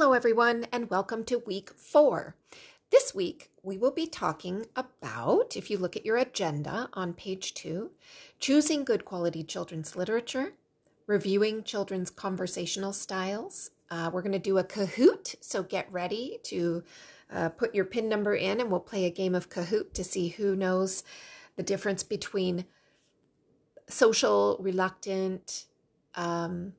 Hello, everyone, and welcome to week four. This week, we will be talking about, if you look at your agenda on page two, choosing good quality children's literature, reviewing children's conversational styles. Uh, we're going to do a Kahoot, so get ready to uh, put your PIN number in, and we'll play a game of Kahoot to see who knows the difference between social, reluctant, um,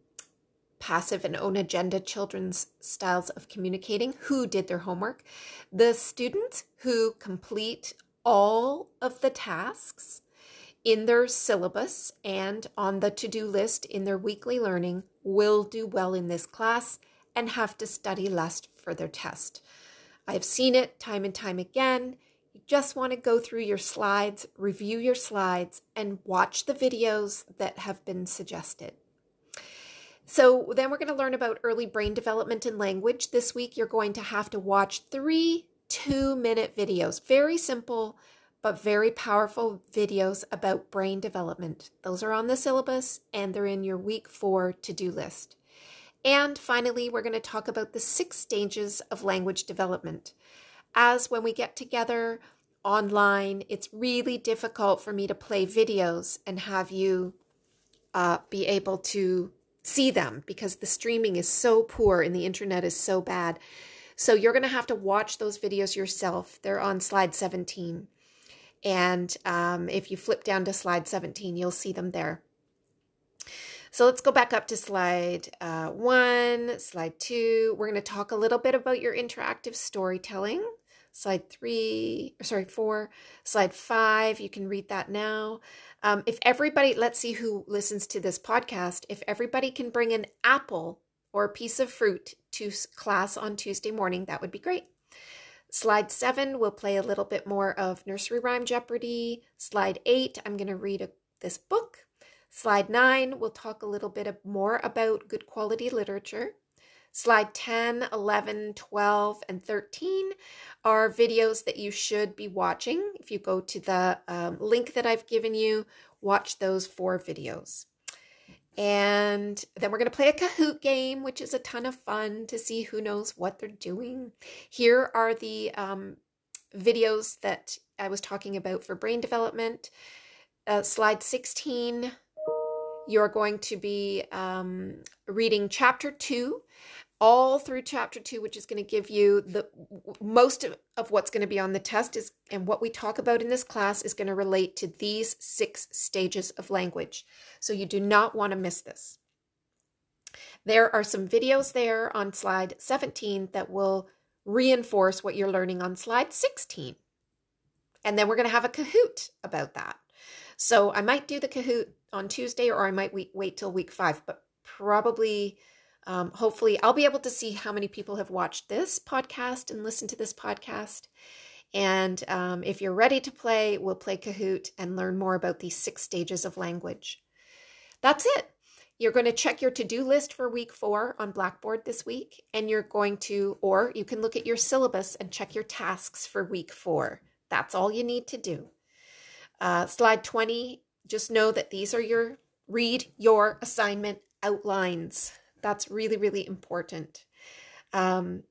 passive and own agenda children's styles of communicating who did their homework. The students who complete all of the tasks in their syllabus and on the to do list in their weekly learning will do well in this class and have to study less for their test. I've seen it time and time again. You just want to go through your slides, review your slides, and watch the videos that have been suggested. So then we're going to learn about early brain development and language. This week you're going to have to watch three two minute videos. Very simple, but very powerful videos about brain development. Those are on the syllabus and they're in your week four to do list. And finally, we're going to talk about the six stages of language development. As when we get together online, it's really difficult for me to play videos and have you uh, be able to see them because the streaming is so poor and the internet is so bad. So you're going to have to watch those videos yourself. They're on slide 17. And um, if you flip down to slide 17, you'll see them there. So let's go back up to slide uh, one, slide two. We're going to talk a little bit about your interactive storytelling. Slide three, sorry, four, slide five, you can read that now. Um, if everybody, let's see who listens to this podcast, if everybody can bring an apple or a piece of fruit to class on Tuesday morning, that would be great. Slide seven, we'll play a little bit more of Nursery Rhyme Jeopardy. Slide eight, I'm going to read a, this book. Slide nine, we'll talk a little bit more about good quality literature. Slide 10, 11, 12, and 13 are videos that you should be watching. If you go to the um, link that I've given you, watch those four videos. And then we're going to play a Kahoot game, which is a ton of fun to see who knows what they're doing. Here are the um, videos that I was talking about for brain development. Uh, slide 16, you're going to be um, reading chapter two, all through chapter two, which is going to give you the most of, of what's going to be on the test is and what we talk about in this class is going to relate to these six stages of language. So you do not want to miss this. There are some videos there on slide 17 that will reinforce what you're learning on slide 16. And then we're going to have a Kahoot about that. So I might do the Kahoot on Tuesday or I might wait, wait till week five, but probably, um, hopefully, I'll be able to see how many people have watched this podcast and listened to this podcast. And um, if you're ready to play, we'll play Kahoot and learn more about these six stages of language. That's it. You're going to check your to do list for week four on Blackboard this week, and you're going to, or you can look at your syllabus and check your tasks for week four. That's all you need to do. Uh, slide 20, just know that these are your read your assignment outlines. That's really, really important. Um,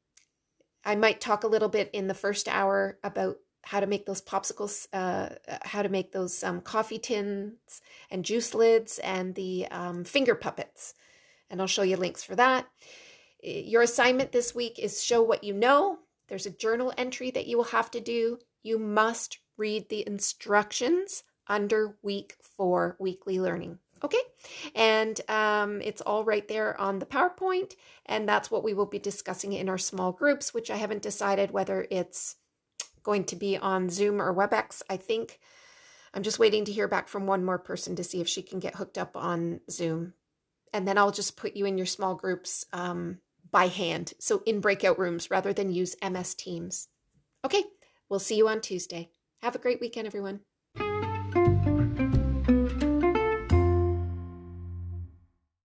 I might talk a little bit in the first hour about how to make those popsicles, uh, how to make those um, coffee tins and juice lids and the um, finger puppets. And I'll show you links for that. Your assignment this week is show what you know. There's a journal entry that you will have to do. You must read the instructions under week four weekly learning. Okay, and um, it's all right there on the PowerPoint, and that's what we will be discussing in our small groups, which I haven't decided whether it's going to be on Zoom or WebEx. I think I'm just waiting to hear back from one more person to see if she can get hooked up on Zoom. And then I'll just put you in your small groups um, by hand, so in breakout rooms rather than use MS Teams. Okay, we'll see you on Tuesday. Have a great weekend, everyone.